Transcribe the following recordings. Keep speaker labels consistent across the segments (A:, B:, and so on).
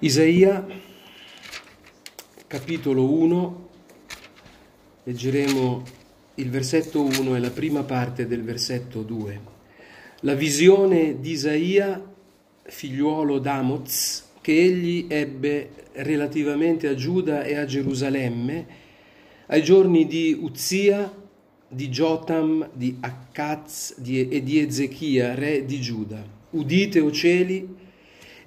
A: Isaia, capitolo 1, leggeremo il versetto 1 e la prima parte del versetto 2. La visione di Isaia, figliuolo d'Amoz, che egli ebbe relativamente a Giuda e a Gerusalemme, ai giorni di Uzia, di Jotam, di Akkaz e di Ezechia, re di Giuda. Udite, o cieli,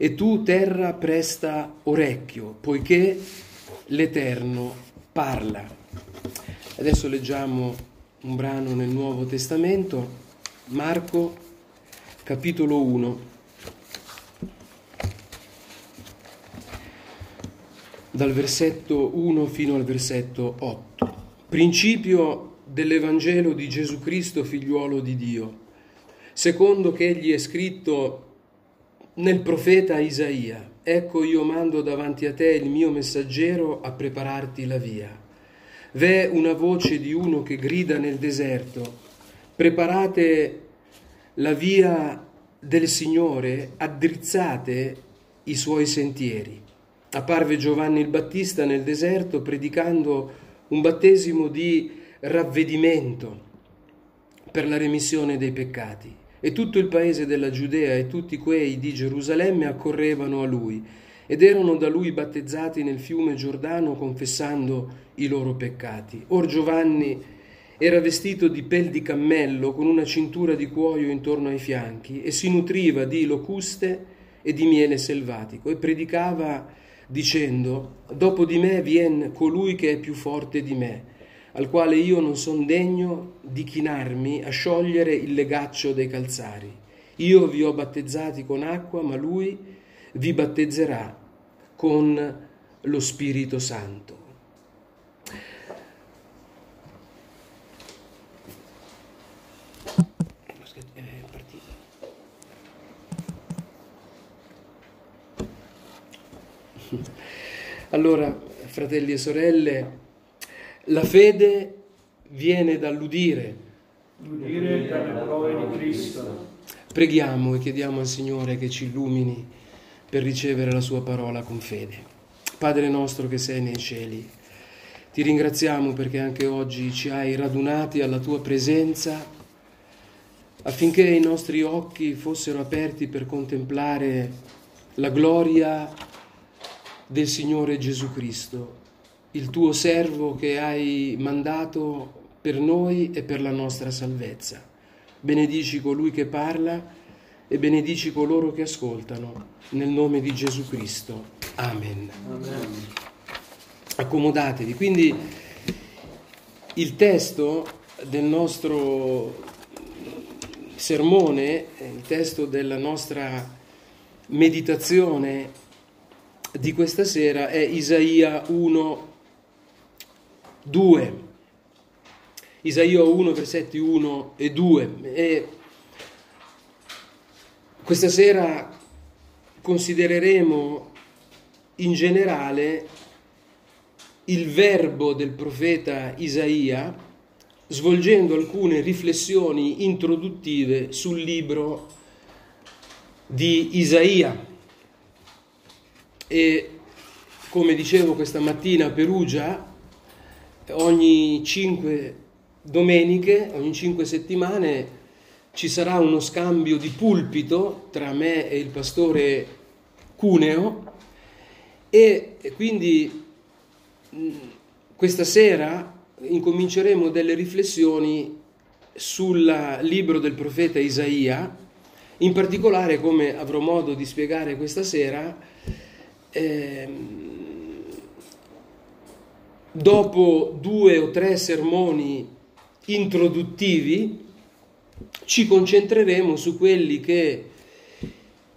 A: e tu terra presta orecchio, poiché l'Eterno parla. Adesso leggiamo un brano nel Nuovo Testamento, Marco capitolo 1. Dal versetto 1 fino al versetto 8. Principio dell'Evangelo di Gesù Cristo, figliuolo di Dio, secondo che egli è scritto nel profeta Isaia, ecco io mando davanti a te il mio messaggero a prepararti la via. V'è una voce di uno che grida nel deserto, preparate la via del Signore, addrizzate i suoi sentieri. Apparve Giovanni il Battista nel deserto predicando un battesimo di ravvedimento per la remissione dei peccati. E tutto il paese della Giudea e tutti quei di Gerusalemme accorrevano a lui ed erano da lui battezzati nel fiume Giordano confessando i loro peccati. Or Giovanni era vestito di pel di cammello con una cintura di cuoio intorno ai fianchi e si nutriva di locuste e di miele selvatico e predicava dicendo, dopo di me vien colui che è più forte di me al quale io non son degno di chinarmi a sciogliere il legaccio dei calzari. Io vi ho battezzati con acqua, ma lui vi battezzerà con lo Spirito Santo. Allora, fratelli e sorelle, la fede viene dall'udire.
B: L'udire dalle prove di Cristo.
A: Preghiamo e chiediamo al Signore che ci illumini per ricevere la sua parola con fede. Padre nostro che sei nei cieli, ti ringraziamo perché anche oggi ci hai radunati alla tua presenza affinché i nostri occhi fossero aperti per contemplare la gloria del Signore Gesù Cristo il tuo servo che hai mandato per noi e per la nostra salvezza. Benedici colui che parla e benedici coloro che ascoltano, nel nome di Gesù Cristo. Amen. Amen. Accomodatevi. Quindi il testo del nostro sermone, il testo della nostra meditazione di questa sera è Isaia 1, 2. Isaia 1, versetti 1 e 2. E questa sera considereremo in generale il verbo del profeta Isaia, svolgendo alcune riflessioni introduttive sul libro di Isaia. E come dicevo questa mattina a Perugia, ogni cinque domeniche, ogni cinque settimane ci sarà uno scambio di pulpito tra me e il pastore Cuneo e quindi questa sera incominceremo delle riflessioni sul libro del profeta Isaia, in particolare come avrò modo di spiegare questa sera, eh, dopo due o tre sermoni introduttivi, ci concentreremo su quelli che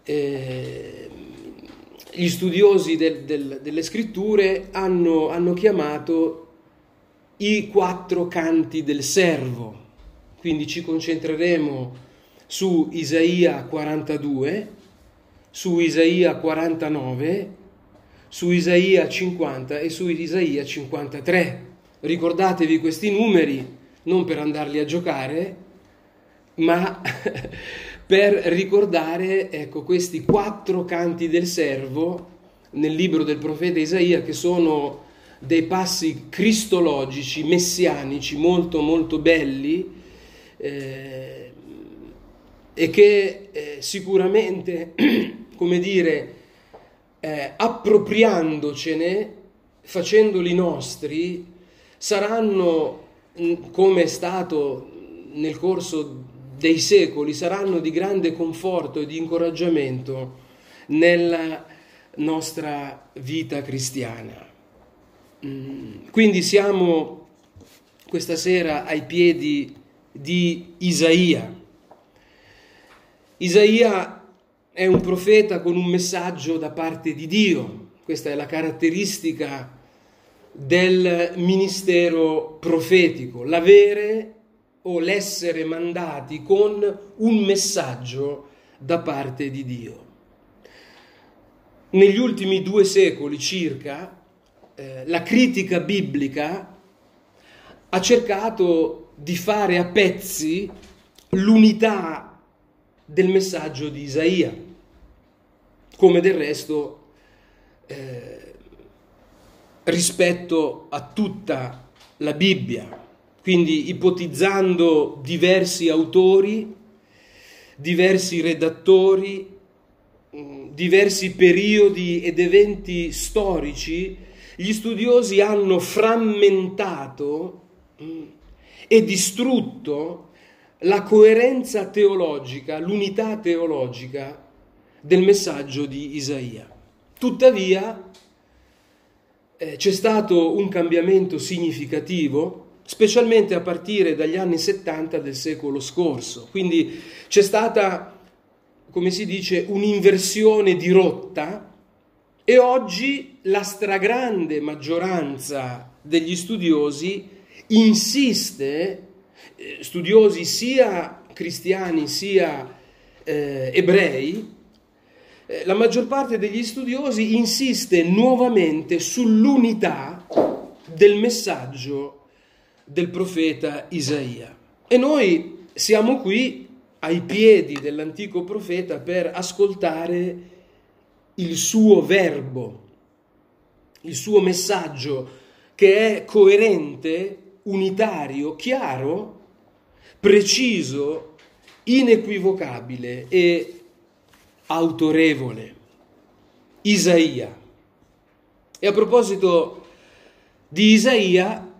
A: eh, gli studiosi del, del, delle scritture hanno, hanno chiamato i quattro canti del servo. Quindi ci concentreremo su Isaia 42, su Isaia 49 su Isaia 50 e su Isaia 53. Ricordatevi questi numeri non per andarli a giocare, ma per ricordare ecco, questi quattro canti del servo nel libro del profeta Isaia che sono dei passi cristologici, messianici, molto molto belli eh, e che eh, sicuramente, come dire, eh, appropriandocene, facendoli nostri, saranno, come è stato nel corso dei secoli, saranno di grande conforto e di incoraggiamento nella nostra vita cristiana. Mm, quindi siamo questa sera ai piedi di Isaia. Isaia è un profeta con un messaggio da parte di Dio, questa è la caratteristica del ministero profetico, l'avere o l'essere mandati con un messaggio da parte di Dio. Negli ultimi due secoli circa, eh, la critica biblica ha cercato di fare a pezzi l'unità del messaggio di Isaia, come del resto eh, rispetto a tutta la Bibbia, quindi ipotizzando diversi autori, diversi redattori, diversi periodi ed eventi storici, gli studiosi hanno frammentato mm, e distrutto la coerenza teologica, l'unità teologica del messaggio di Isaia. Tuttavia eh, c'è stato un cambiamento significativo, specialmente a partire dagli anni 70 del secolo scorso. Quindi c'è stata, come si dice, un'inversione di rotta e oggi la stragrande maggioranza degli studiosi insiste, studiosi sia cristiani sia eh, ebrei, eh, la maggior parte degli studiosi insiste nuovamente sull'unità del messaggio del profeta Isaia. E noi siamo qui ai piedi dell'antico profeta per ascoltare il suo verbo, il suo messaggio che è coerente, unitario, chiaro, preciso, inequivocabile e autorevole, Isaia. E a proposito di Isaia,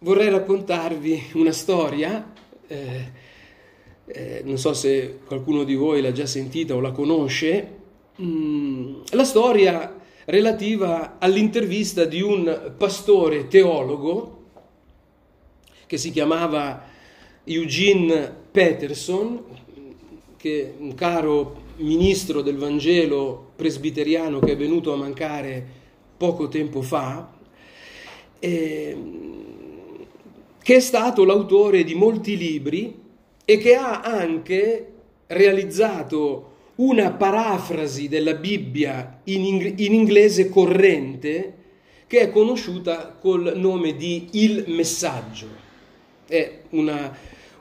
A: vorrei raccontarvi una storia, eh, eh, non so se qualcuno di voi l'ha già sentita o la conosce, mm, la storia relativa all'intervista di un pastore teologo che si chiamava Eugene Peterson, che un caro ministro del Vangelo presbiteriano che è venuto a mancare poco tempo fa, eh, che è stato l'autore di molti libri e che ha anche realizzato una parafrasi della Bibbia in, ing- in inglese corrente che è conosciuta col nome di Il Messaggio. È una,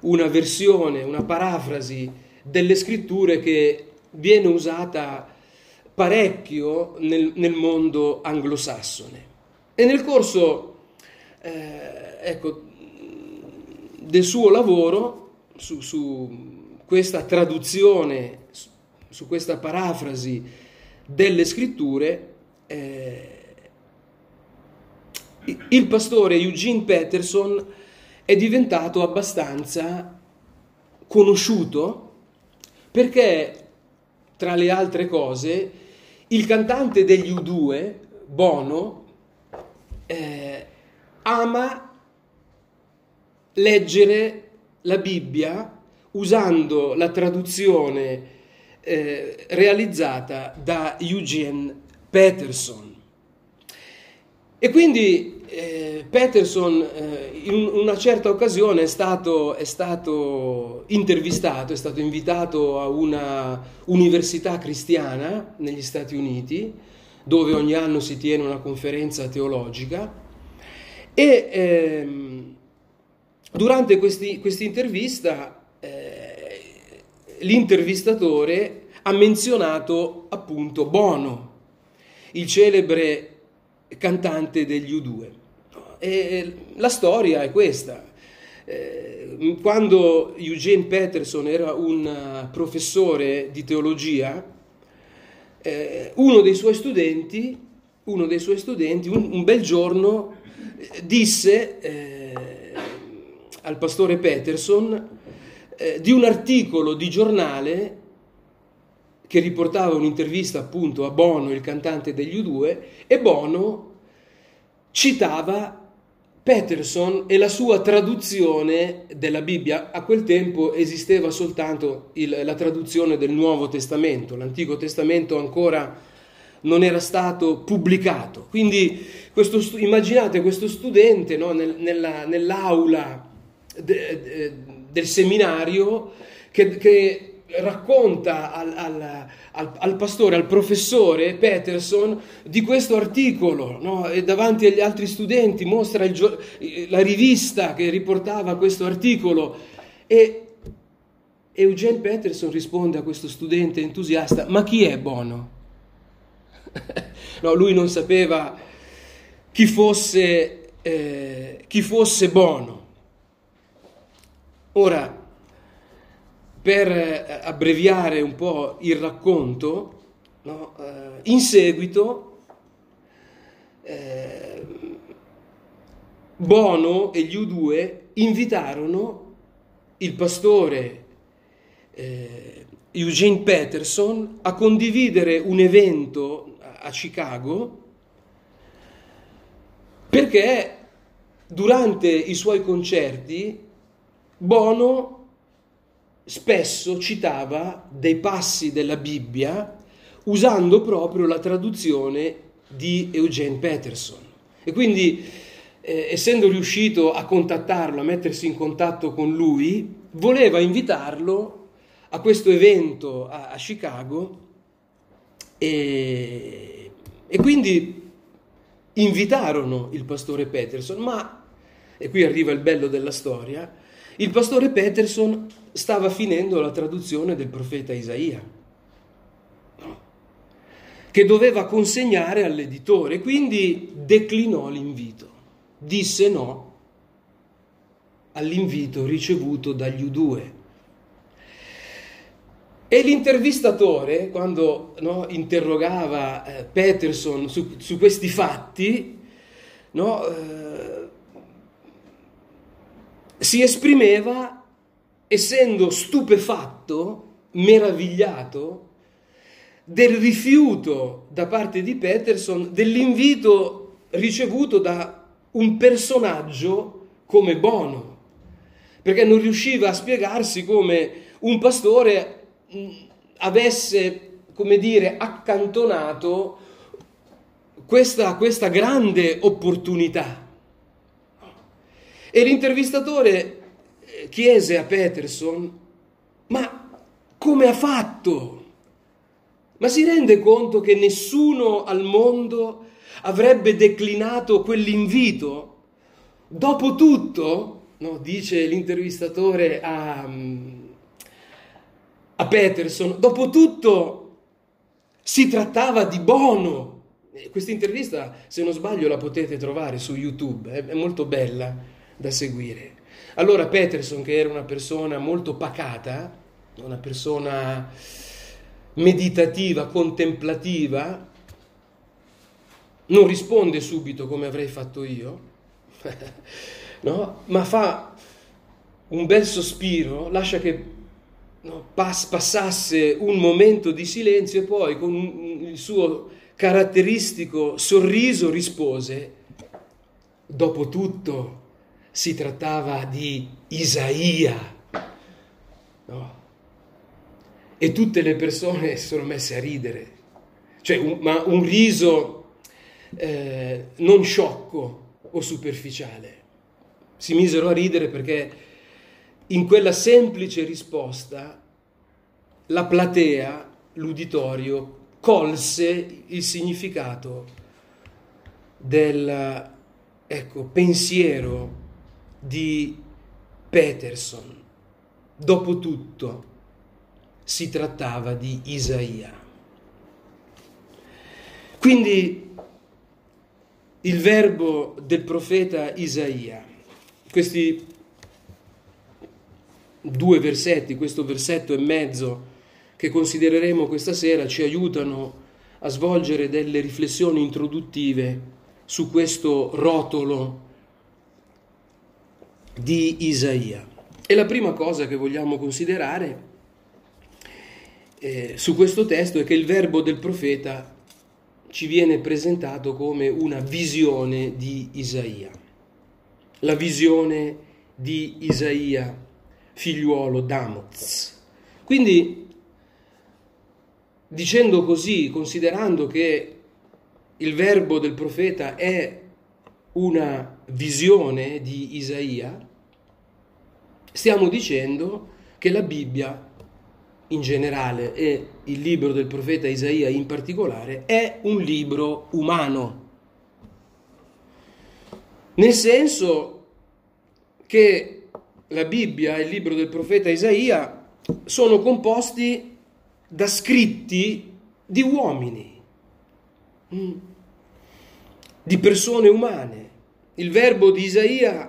A: una versione, una parafrasi delle scritture che viene usata parecchio nel, nel mondo anglosassone. E nel corso eh, ecco, del suo lavoro su, su questa traduzione, su, su, questa parafrasi delle scritture, eh, il pastore Eugene Peterson è diventato abbastanza conosciuto perché tra le altre cose, il cantante degli U2, Bono, eh, ama leggere la Bibbia usando la traduzione eh, realizzata da Eugene Peterson. E quindi eh, Peterson eh, in una certa occasione è stato, è stato, intervistato, è stato invitato a una università cristiana negli Stati Uniti, dove ogni anno si tiene una conferenza teologica, e ehm, durante questa intervista eh, l'intervistatore ha menzionato appunto Bono il celebre cantante degli U2. E la storia è questa. Eh, quando Eugene Peterson era un professore di teologia, eh, uno dei suoi studenti, dei suoi studenti un, bel giorno eh, disse eh, al pastore Peterson eh, di un articolo di giornale che riportava un'intervista appunto a Bono, il cantante degli U2, e Bono citava Peterson e la sua traduzione della Bibbia. A quel tempo esisteva soltanto il, la traduzione del Nuovo Testamento, l'Antico Testamento ancora non era stato pubblicato. Quindi questo, immaginate questo studente no, nel, nella, nell'aula de, de, del seminario che, che racconta al, al, al, al, pastore, al professore Peterson di questo articolo no? e davanti agli altri studenti mostra il, la rivista che riportava questo articolo e Eugene Peterson risponde a questo studente entusiasta ma chi è Bono? no, lui non sapeva chi fosse, eh, chi fosse Bono. Ora, per eh, abbreviare un po' il racconto, no, eh, in seguito eh, Bono e gli U2 invitarono il pastore eh, Eugene Peterson a condividere un evento a Chicago perché durante i suoi concerti Bono spesso citava dei passi della Bibbia usando proprio la traduzione di Eugene Peterson. E quindi, eh, essendo riuscito a contattarlo, a mettersi in contatto con lui, voleva invitarlo a questo evento a, a Chicago e, e quindi invitarono il pastore Peterson, ma, e qui arriva il bello della storia, il pastore Peterson stava finendo la traduzione del profeta Isaia, che doveva consegnare all'editore, quindi declinò l'invito, disse no all'invito ricevuto dagli U2. E l'intervistatore, quando no, interrogava eh, Peterson su, su, questi fatti, no, eh, si esprimeva essendo stupefatto, meravigliato del rifiuto da parte di Peterson dell'invito ricevuto da un personaggio come Bono, perché non riusciva a spiegarsi come un pastore avesse, come dire, accantonato questa, questa grande opportunità. E l'intervistatore chiese a Peterson, ma come ha fatto? Ma si rende conto che nessuno al mondo avrebbe declinato quell'invito? Dopotutto, no, dice l'intervistatore a, a Peterson, dopotutto si trattava di Bono. Questa intervista, se non sbaglio, la potete trovare su YouTube, è molto bella da seguire. Allora Peterson, che era una persona molto pacata, una persona meditativa, contemplativa, non risponde subito come avrei fatto io, no? ma fa un bel sospiro, lascia che no, pass- passasse un momento di silenzio e poi con il suo caratteristico sorriso rispose, dopo tutto si trattava di Isaia. No? E tutte le persone si sono messe a ridere, cioè, un, ma un riso eh, non sciocco o superficiale. Si misero a ridere perché in quella semplice risposta la platea, l'uditorio, colse il significato del ecco, pensiero di Peterson. Dopotutto si trattava di Isaia. Quindi il verbo del profeta Isaia, questi due versetti, questo versetto e mezzo che considereremo questa sera ci aiutano a svolgere delle riflessioni introduttive su questo rotolo di Isaia. E la prima cosa che vogliamo considerare eh, su questo testo è che il verbo del profeta ci viene presentato come una visione di Isaia. La visione di Isaia, figliuolo d'Amoz. Quindi, dicendo così, considerando che il verbo del profeta è una visione di Isaia, stiamo dicendo che la Bibbia in generale e il libro del profeta Isaia in particolare è un libro umano. Nel senso che la Bibbia e il libro del profeta Isaia sono composti da scritti di uomini, mm, di persone umane. Il verbo di Isaia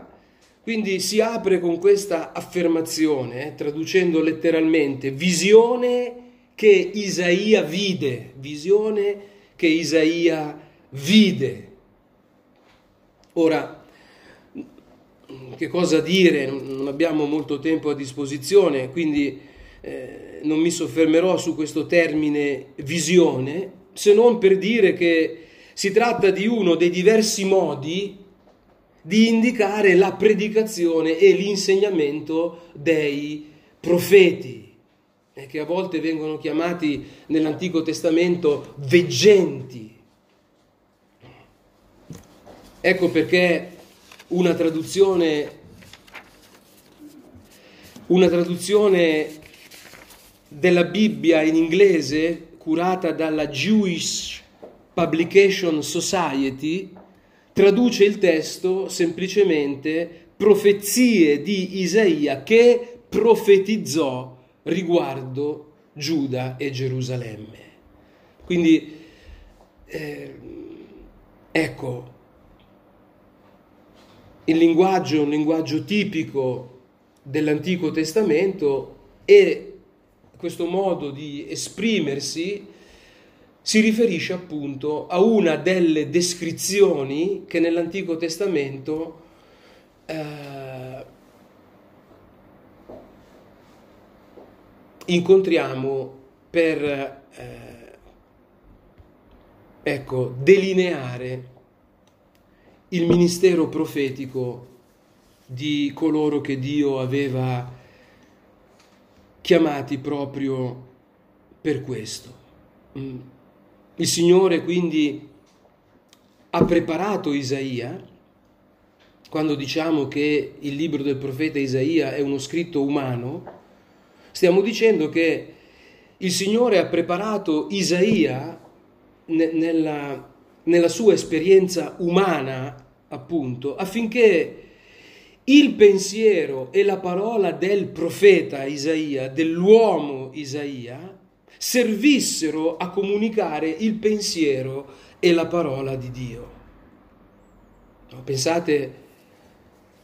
A: quindi si apre con questa affermazione, eh, traducendo letteralmente, visione che Isaia vide, visione che Isaia vide. Ora, che cosa dire? Non abbiamo molto tempo a disposizione, quindi eh, non mi soffermerò su questo termine visione, se non per dire che si tratta di uno dei diversi modi di indicare la predicazione e l'insegnamento dei profeti, che a volte vengono chiamati nell'Antico Testamento veggenti. Ecco perché una traduzione, una traduzione della Bibbia in inglese curata dalla Jewish Publication Society traduce il testo semplicemente profezie di Isaia che profetizzò riguardo Giuda e Gerusalemme. Quindi, eh, ecco, il linguaggio è un linguaggio tipico dell'Antico Testamento e questo modo di esprimersi si riferisce appunto a una delle descrizioni che nell'Antico Testamento eh, incontriamo per eh, ecco, delineare il ministero profetico di coloro che Dio aveva chiamati proprio per questo. Mm. Il Signore quindi ha preparato Isaia, quando diciamo che il libro del profeta Isaia è uno scritto umano, stiamo dicendo che il Signore ha preparato Isaia nella, nella sua esperienza umana, appunto, affinché il pensiero e la parola del profeta Isaia, dell'uomo Isaia, servissero a comunicare il pensiero e la parola di Dio. Pensate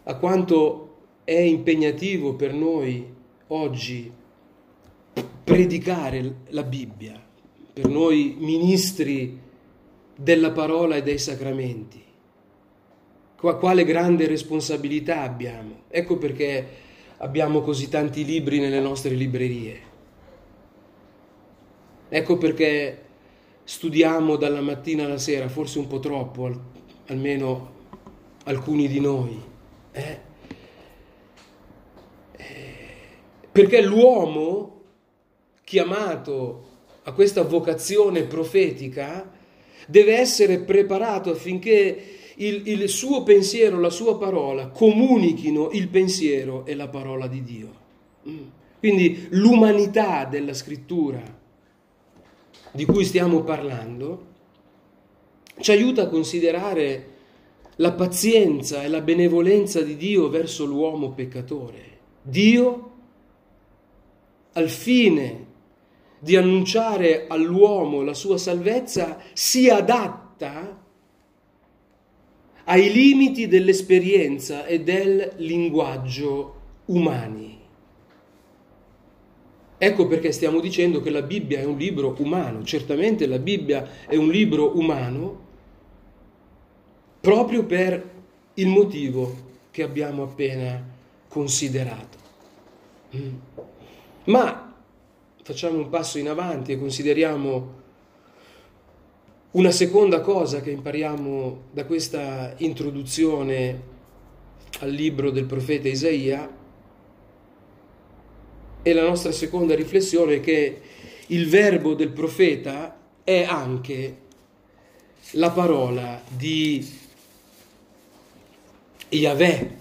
A: a quanto è impegnativo per noi oggi predicare la Bibbia, per noi ministri della parola e dei sacramenti. Quale grande responsabilità abbiamo. Ecco perché abbiamo così tanti libri nelle nostre librerie. Ecco perché studiamo dalla mattina alla sera, forse un po' troppo, almeno alcuni di noi. Eh? eh? Perché l'uomo chiamato a questa vocazione profetica deve essere preparato affinché il, il, suo pensiero, la sua parola comunichino il pensiero e la parola di Dio. Mm. Quindi l'umanità della scrittura di cui stiamo parlando ci aiuta a considerare la pazienza e la benevolenza di Dio verso l'uomo peccatore. Dio, al fine di annunciare all'uomo la sua salvezza si adatta ai limiti dell'esperienza e del linguaggio umani. Ecco perché stiamo dicendo che la Bibbia è un libro umano, certamente la Bibbia è un libro umano proprio per il motivo che abbiamo appena considerato. Mm. Ma facciamo un passo in avanti e consideriamo una seconda cosa che impariamo da questa introduzione al libro del profeta Isaia e la nostra seconda riflessione è che il verbo del profeta è anche la parola di Yahweh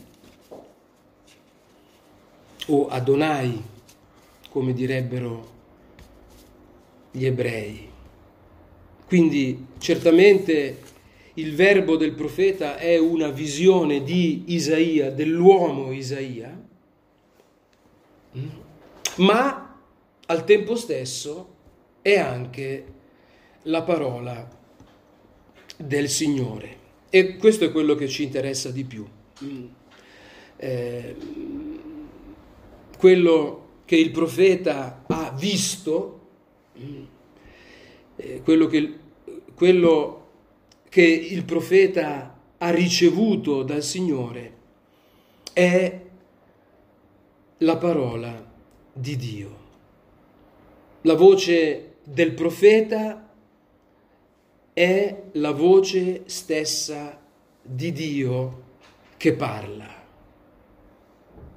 A: o Adonai, come direbbero gli ebrei. Quindi certamente il verbo del profeta è una visione di Isaia, dell'uomo Isaia, ma al tempo stesso è anche la parola del Signore. E questo è quello che ci interessa di più. Eh, quello che il profeta ha visto, eh, quello, che, quello che il profeta ha ricevuto dal Signore è la parola di Dio. La voce del profeta è la voce stessa di Dio che parla.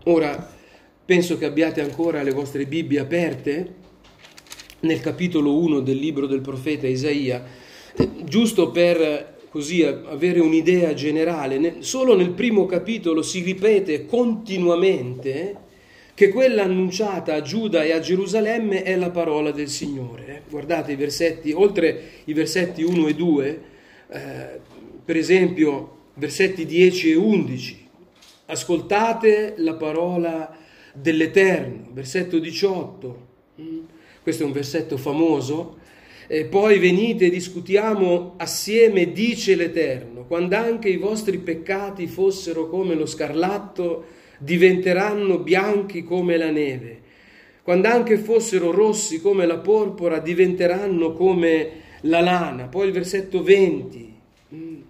A: Ora, penso che abbiate ancora le vostre Bibbie aperte nel capitolo 1 del libro del profeta Isaia, giusto per così avere un'idea generale. Solo nel primo capitolo si ripete continuamente che quella annunciata a Giuda e a Gerusalemme è la parola del Signore. Guardate i versetti, oltre i versetti 1 e 2, eh, per esempio versetti 10 e 11, ascoltate la parola dell'Eterno, versetto 18, mm, questo è un versetto famoso, e poi venite e discutiamo assieme, dice l'Eterno, quando anche i vostri peccati fossero come lo scarlatto, diventeranno bianchi come la neve. Quando anche fossero rossi come la porpora, diventeranno come la lana. Poi il versetto 20. Mm.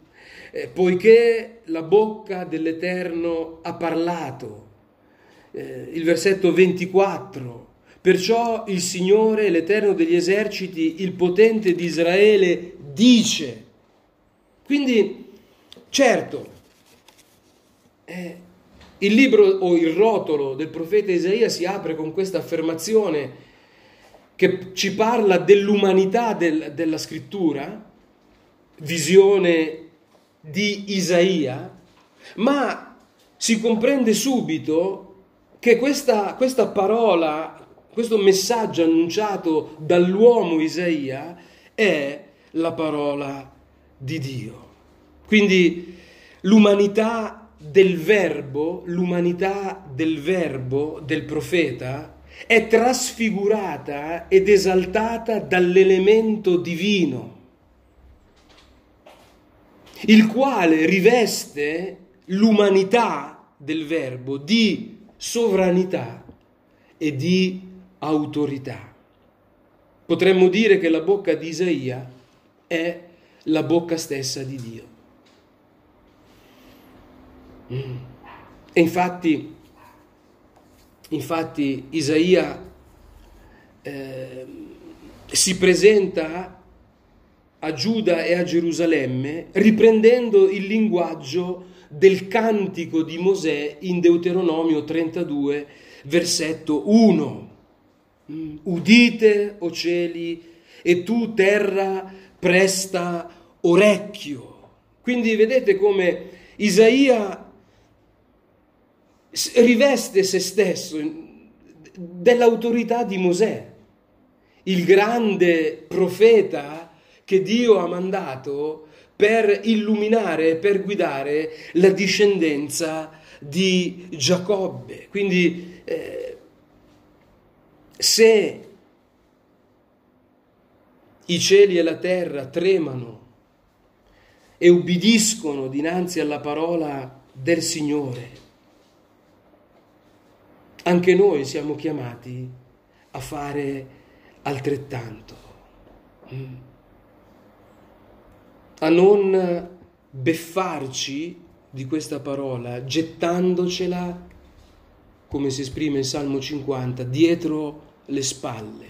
A: Eh, poiché la bocca dell'Eterno ha parlato. Eh, il versetto 24. Perciò il Signore, l'Eterno degli eserciti, il potente di Israele, dice. Quindi, certo, eh, il libro o il rotolo del profeta Isaia si apre con questa affermazione che ci parla dell'umanità del, della scrittura, visione di Isaia, ma si comprende subito che questa, questa parola, questo messaggio annunciato dall'uomo Isaia è la parola di Dio. Quindi l'umanità del verbo, l'umanità del verbo, del profeta, è trasfigurata ed esaltata dall'elemento divino, il quale riveste l'umanità del verbo di sovranità e di autorità. Potremmo dire che la bocca di Isaia è la bocca stessa di Dio. E infatti, infatti Isaia eh, si presenta a Giuda e a Gerusalemme riprendendo il linguaggio del cantico di Mosè in Deuteronomio 32, versetto 1. Udite, o cieli, e tu terra presta orecchio. Quindi vedete come Isaia riveste se stesso dell'autorità di Mosè, il grande profeta che Dio ha mandato per illuminare per guidare la discendenza di Giacobbe. Quindi eh, se i cieli e la terra tremano e ubbidiscono dinanzi alla parola del Signore. Anche noi siamo chiamati a fare altrettanto, mm. a non beffarci di questa parola, gettandocela, come si esprime in Salmo 50, dietro le spalle.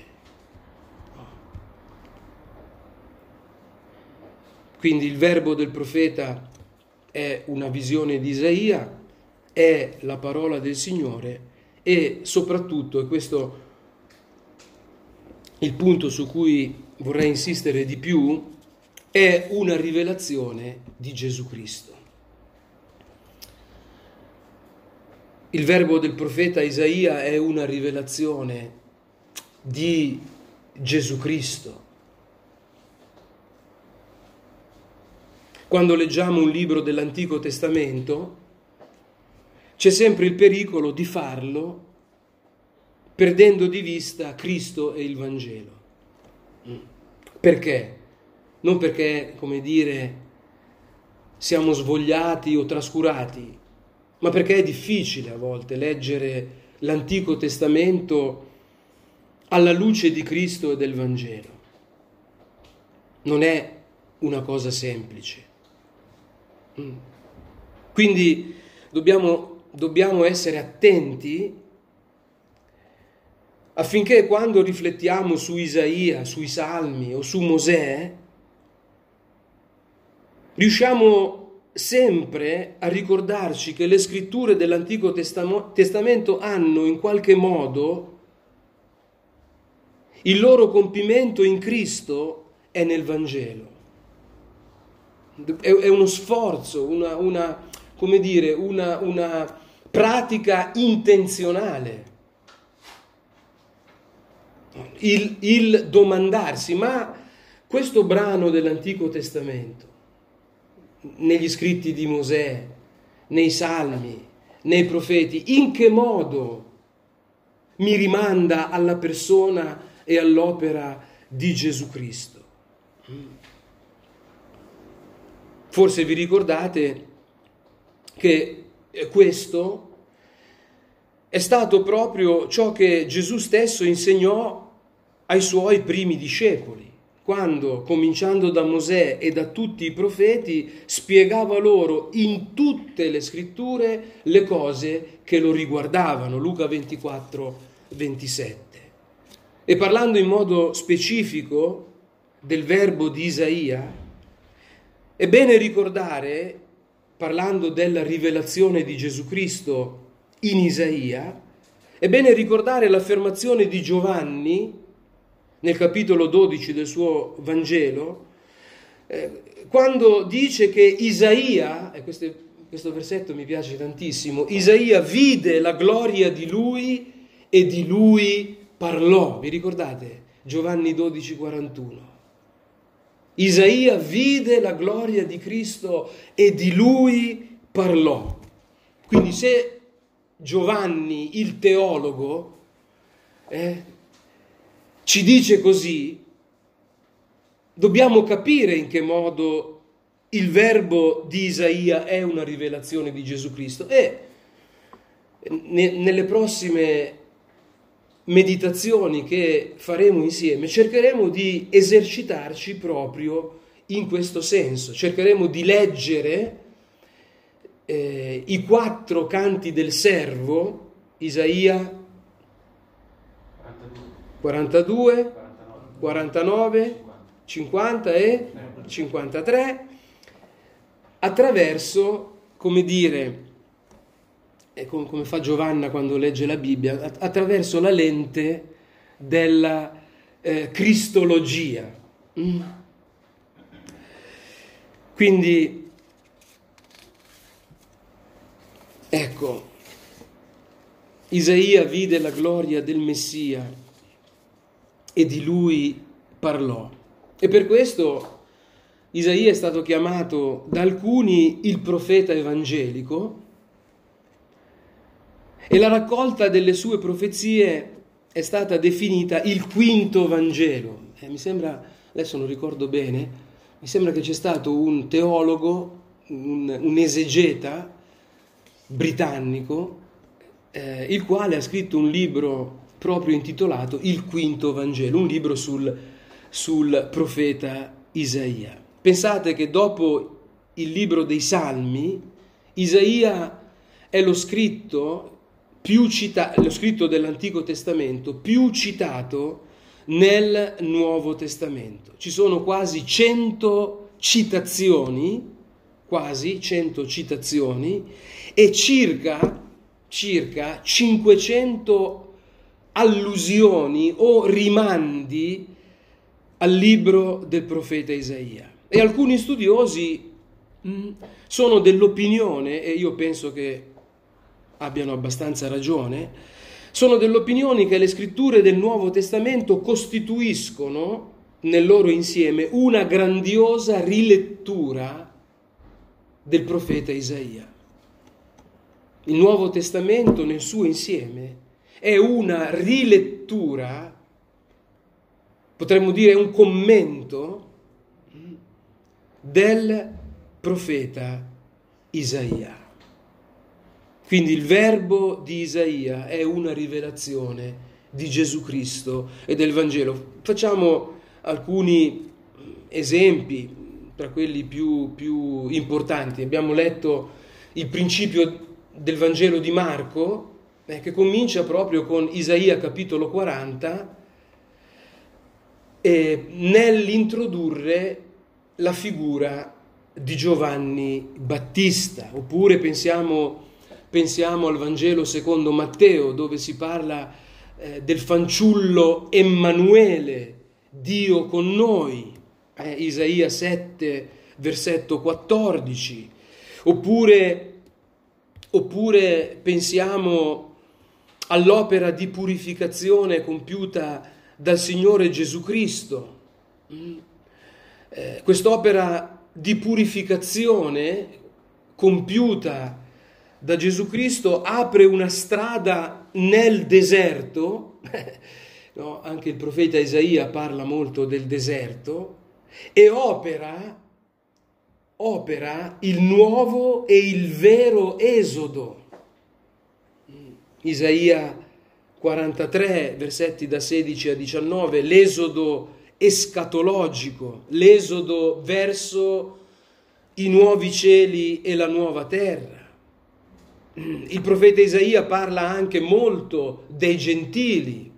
A: Quindi il verbo del profeta è una visione di Isaia, è la parola del Signore e soprattutto, e questo è il punto su cui vorrei insistere di più, è una rivelazione di Gesù Cristo. Il verbo del profeta Isaia è una rivelazione di Gesù Cristo. Quando leggiamo un libro dell'Antico Testamento, c'è sempre il pericolo di farlo perdendo di vista Cristo e il Vangelo. Perché? Non perché, come dire, siamo svogliati o trascurati, ma perché è difficile a volte leggere l'Antico Testamento alla luce di Cristo e del Vangelo. Non è una cosa semplice. Mm. Quindi dobbiamo, dobbiamo essere attenti affinché quando riflettiamo su Isaia, sui Salmi o su Mosè, riusciamo sempre a ricordarci che le scritture dell'Antico Testamento hanno in qualche modo il loro compimento in Cristo è nel Vangelo. È, uno sforzo, una, una come dire, una, una pratica intenzionale. Il, il domandarsi, ma questo brano dell'Antico Testamento, negli scritti di Mosè, nei salmi, nei profeti, in che modo mi rimanda alla persona e all'opera di Gesù Cristo? Forse vi ricordate che questo è stato proprio ciò che Gesù stesso insegnò ai suoi primi discepoli quando, cominciando da Mosè e da tutti i profeti, spiegava loro in tutte le scritture le cose che lo riguardavano. Luca 24, 27. E parlando in modo specifico del verbo di Isaia, è bene ricordare, parlando della rivelazione di Gesù Cristo in Isaia, è bene ricordare l'affermazione di Giovanni nel capitolo 12 del suo Vangelo, eh, quando dice che Isaia, e questo, questo versetto mi piace tantissimo, Isaia vide la gloria di lui e di lui parlò. Vi ricordate? Giovanni 12, 41. Isaia vide la gloria di Cristo e di lui parlò. Quindi se Giovanni, il teologo, eh, ci dice così, dobbiamo capire in che modo il verbo di Isaia è una rivelazione di Gesù Cristo e nelle prossime meditazioni che faremo insieme cercheremo di esercitarci proprio in questo senso, cercheremo di leggere eh, i quattro canti del servo, Isaia 42, 49, 50 e 53, attraverso, come dire, come fa Giovanna quando legge la Bibbia, attraverso la lente della eh, cristologia. Mm. Quindi, ecco, Isaia vide la gloria del Messia e di lui parlò. E per questo Isaia è stato chiamato da alcuni il profeta evangelico e la raccolta delle sue profezie è stata definita il quinto Vangelo. Eh, mi sembra adesso non ricordo bene, mi sembra che c'è stato un teologo, un, un esegeta britannico, eh, il quale ha scritto un libro proprio intitolato Il quinto Vangelo, un libro sul, sul profeta Isaia. Pensate che dopo il libro dei Salmi, Isaia è lo scritto, più cita- lo scritto dell'Antico Testamento più citato nel Nuovo Testamento. Ci sono quasi 100 citazioni, quasi 100 citazioni e circa, circa 500 allusioni o rimandi al libro del profeta Isaia. E alcuni studiosi mh, mm, sono dell'opinione, e io penso che abbiano abbastanza ragione, sono dell'opinione che le scritture del Nuovo Testamento costituiscono nel loro insieme una grandiosa rilettura del profeta Isaia. Il Nuovo Testamento nel suo insieme è una rilettura, potremmo dire un commento del profeta Isaia. Quindi il verbo di Isaia è una rivelazione di Gesù Cristo e del Vangelo. Facciamo alcuni esempi tra quelli più, più importanti. Abbiamo letto il principio del Vangelo di Marco, eh, che comincia proprio con Isaia capitolo 40, eh, nell'introdurre la figura di Giovanni Battista, oppure pensiamo Pensiamo al Vangelo secondo Matteo, dove si parla eh, del fanciullo Emanuele, Dio con noi, eh, Isaia 7, versetto 14. Oppure, oppure pensiamo all'opera di purificazione compiuta dal Signore Gesù Cristo. Mm. Eh, quest'opera di purificazione compiuta da Gesù Cristo apre una strada nel deserto, no? anche il profeta Isaia parla molto del deserto, e opera, opera il nuovo e il vero esodo. Isaia 43, versetti da 16 a 19, l'esodo escatologico, l'esodo verso i nuovi cieli e la nuova terra il profeta Isaia parla anche molto dei gentili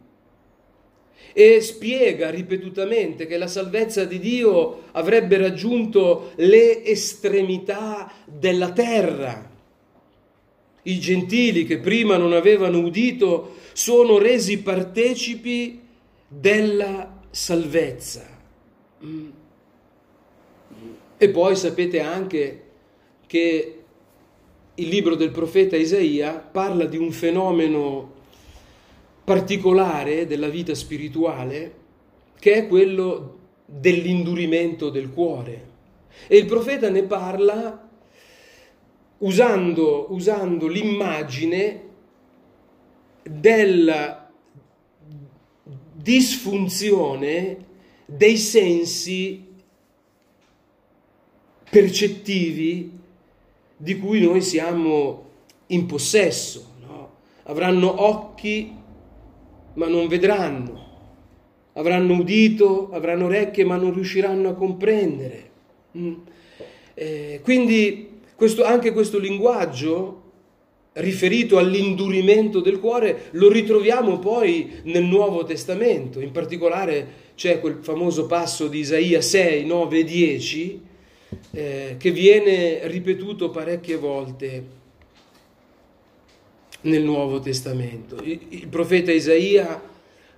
A: e spiega ripetutamente che la salvezza di Dio avrebbe raggiunto le estremità della terra. I gentili che prima non avevano udito sono resi partecipi della salvezza. E poi sapete anche che il libro del profeta Isaia parla di un fenomeno particolare della vita spirituale che è quello dell'indurimento del cuore. E il profeta ne parla usando, usando l'immagine della disfunzione dei sensi percettivi di cui noi siamo in possesso. No? Avranno occhi ma non vedranno, avranno udito, avranno orecchie ma non riusciranno a comprendere. Mm. Eh, quindi questo, anche questo linguaggio riferito all'indurimento del cuore lo ritroviamo poi nel Nuovo Testamento, in particolare c'è quel famoso passo di Isaia 6, 9 e 10 eh, che viene ripetuto parecchie volte nel Nuovo Testamento. Il, profeta Isaia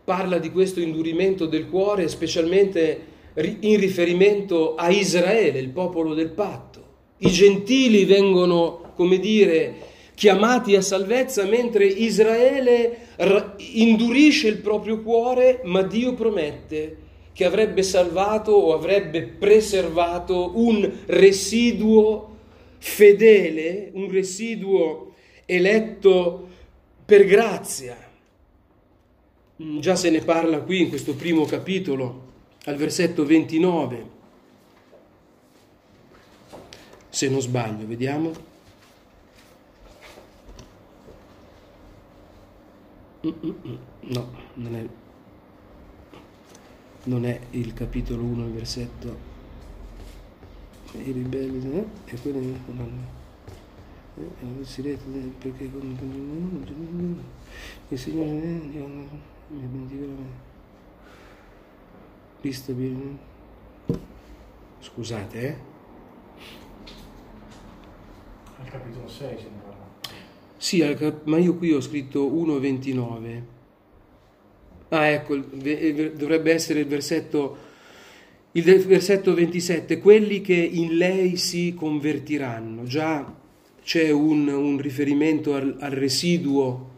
A: parla di questo indurimento del cuore specialmente in riferimento a Israele, il popolo del patto. I gentili vengono, come dire, chiamati a salvezza, mentre Israele indurisce il proprio cuore, ma Dio promette che avrebbe salvato o avrebbe preservato un residuo fedele, un residuo eletto per grazia. Mm, già se ne parla qui in questo primo capitolo al versetto 29, se non sbaglio, vediamo. No, non è, non è il capitolo 1, il versetto. I ribelli, eh? E quelli non perché il Signore mi benedica Ristabili. Scusate, eh?
B: Al capitolo 6 sembra.
A: Sì, ma io qui ho scritto 1,29. Ah, ecco, dovrebbe essere il versetto, il versetto 27. Quelli che in lei si convertiranno. Già c'è un, un riferimento al, al residuo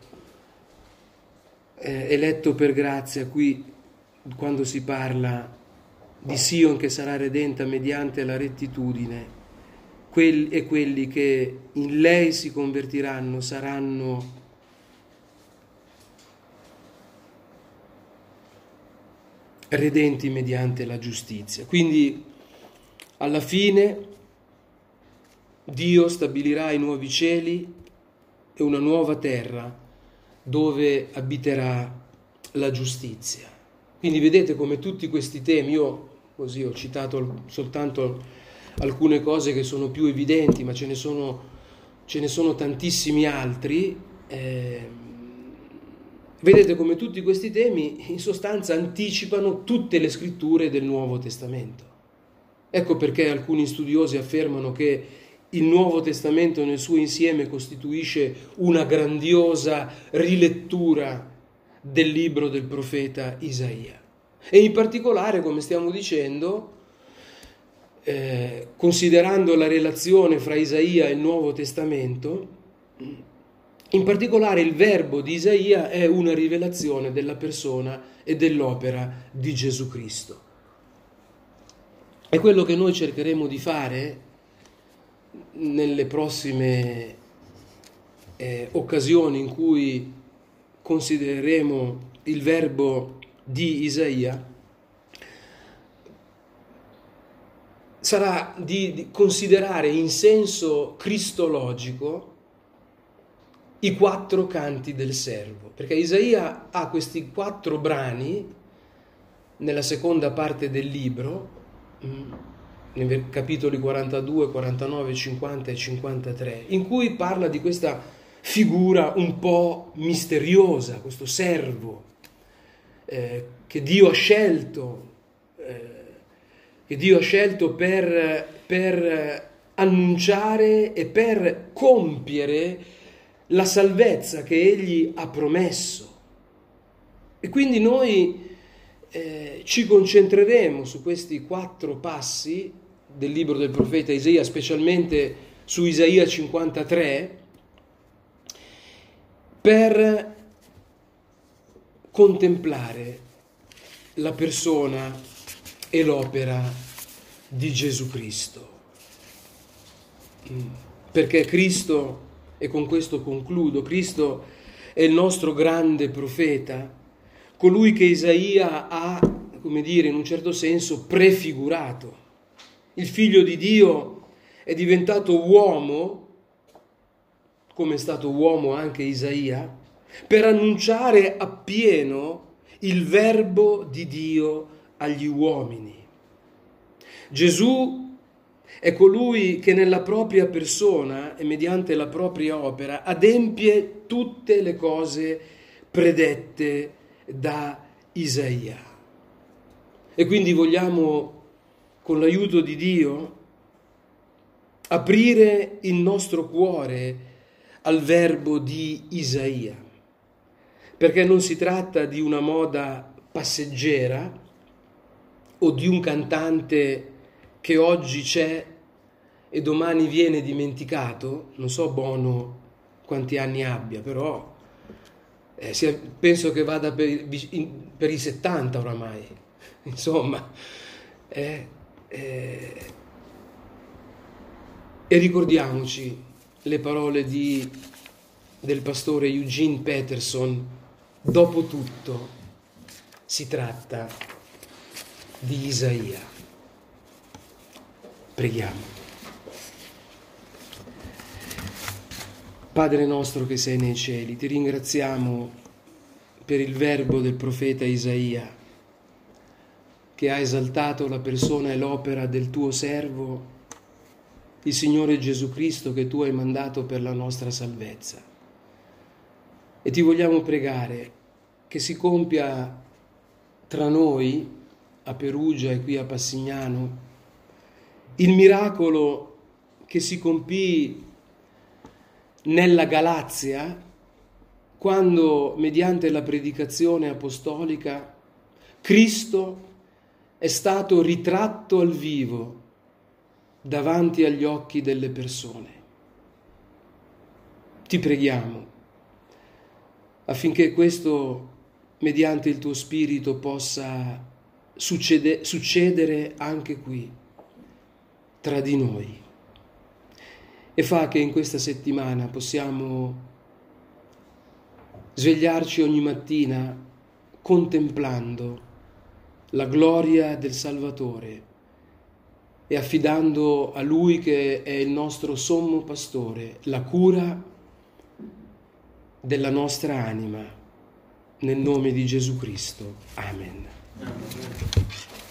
A: eh, eletto per grazia qui quando si parla di Sion che sarà redenta mediante la rettitudine, quelli e quelli che in lei si convertiranno saranno redenti mediante la giustizia. Quindi alla fine Dio stabilirà i nuovi cieli e una nuova terra dove abiterà la giustizia. Quindi vedete come tutti questi temi, io così ho citato soltanto alcune cose che sono più evidenti, ma ce ne sono, ce ne sono tantissimi altri. Eh, vedete come tutti questi temi in sostanza anticipano tutte le scritture del Nuovo Testamento. Ecco perché alcuni studiosi affermano che il Nuovo Testamento nel suo insieme costituisce una grandiosa rilettura del libro del profeta Isaia. E in particolare, come stiamo dicendo, eh, considerando la relazione fra Isaia e il Nuovo Testamento, in particolare il verbo di Isaia è una rivelazione della persona e dell'opera di Gesù Cristo. È quello che noi cercheremo di fare nelle prossime eh, occasioni in cui considereremo il verbo di Isaia, sarà di considerare in senso cristologico i quattro canti del servo, perché Isaia ha questi quattro brani nella seconda parte del libro, mm, nei capitoli 42, 49, 50 e 53, in cui parla di questa figura un po' misteriosa, questo servo eh, che Dio ha scelto, eh, che Dio ha scelto per, per annunciare e per compiere la salvezza che Egli ha promesso. E quindi noi eh, ci concentreremo su questi quattro passi del libro del profeta Isaia, specialmente su Isaia 53, per contemplare la persona e l'opera di Gesù Cristo. Perché Cristo, e con questo concludo, Cristo è il nostro grande profeta, colui che Isaia ha, come dire, in un certo senso prefigurato. Il figlio di Dio è diventato uomo come è stato uomo anche Isaia, per annunciare appieno il verbo di Dio agli uomini. Gesù è colui che nella propria persona e mediante la propria opera adempie tutte le cose predette da Isaia. E quindi vogliamo, con l'aiuto di Dio, aprire il nostro cuore al verbo di Isaia, perché non si tratta di una moda passeggera o di un cantante che oggi c'è e domani viene dimenticato, non so Bono quanti anni abbia, però eh, penso che vada per, per, i 70 oramai, insomma. Eh, eh, e ricordiamoci le parole di, del pastore Eugene Peterson, dopo tutto si tratta di Isaia. Preghiamo. Padre nostro che sei nei cieli, ti ringraziamo per il verbo del profeta Isaia, che ha esaltato la persona e l'opera del tuo servo, il Signore Gesù Cristo che tu hai mandato per la nostra salvezza. E ti vogliamo pregare che si compia tra noi, a Perugia e qui a Passignano, il miracolo che si compì nella Galazia quando mediante la predicazione apostolica Cristo è stato ritratto al vivo davanti agli occhi delle persone. Ti preghiamo affinché questo, mediante il tuo Spirito, possa succede, succedere anche qui, tra di noi. E fa che in questa settimana possiamo svegliarci ogni mattina contemplando la gloria del Salvatore e affidando a Lui che è il nostro sommo pastore la cura della nostra anima nel nome di Gesù Cristo. Amen. Amen.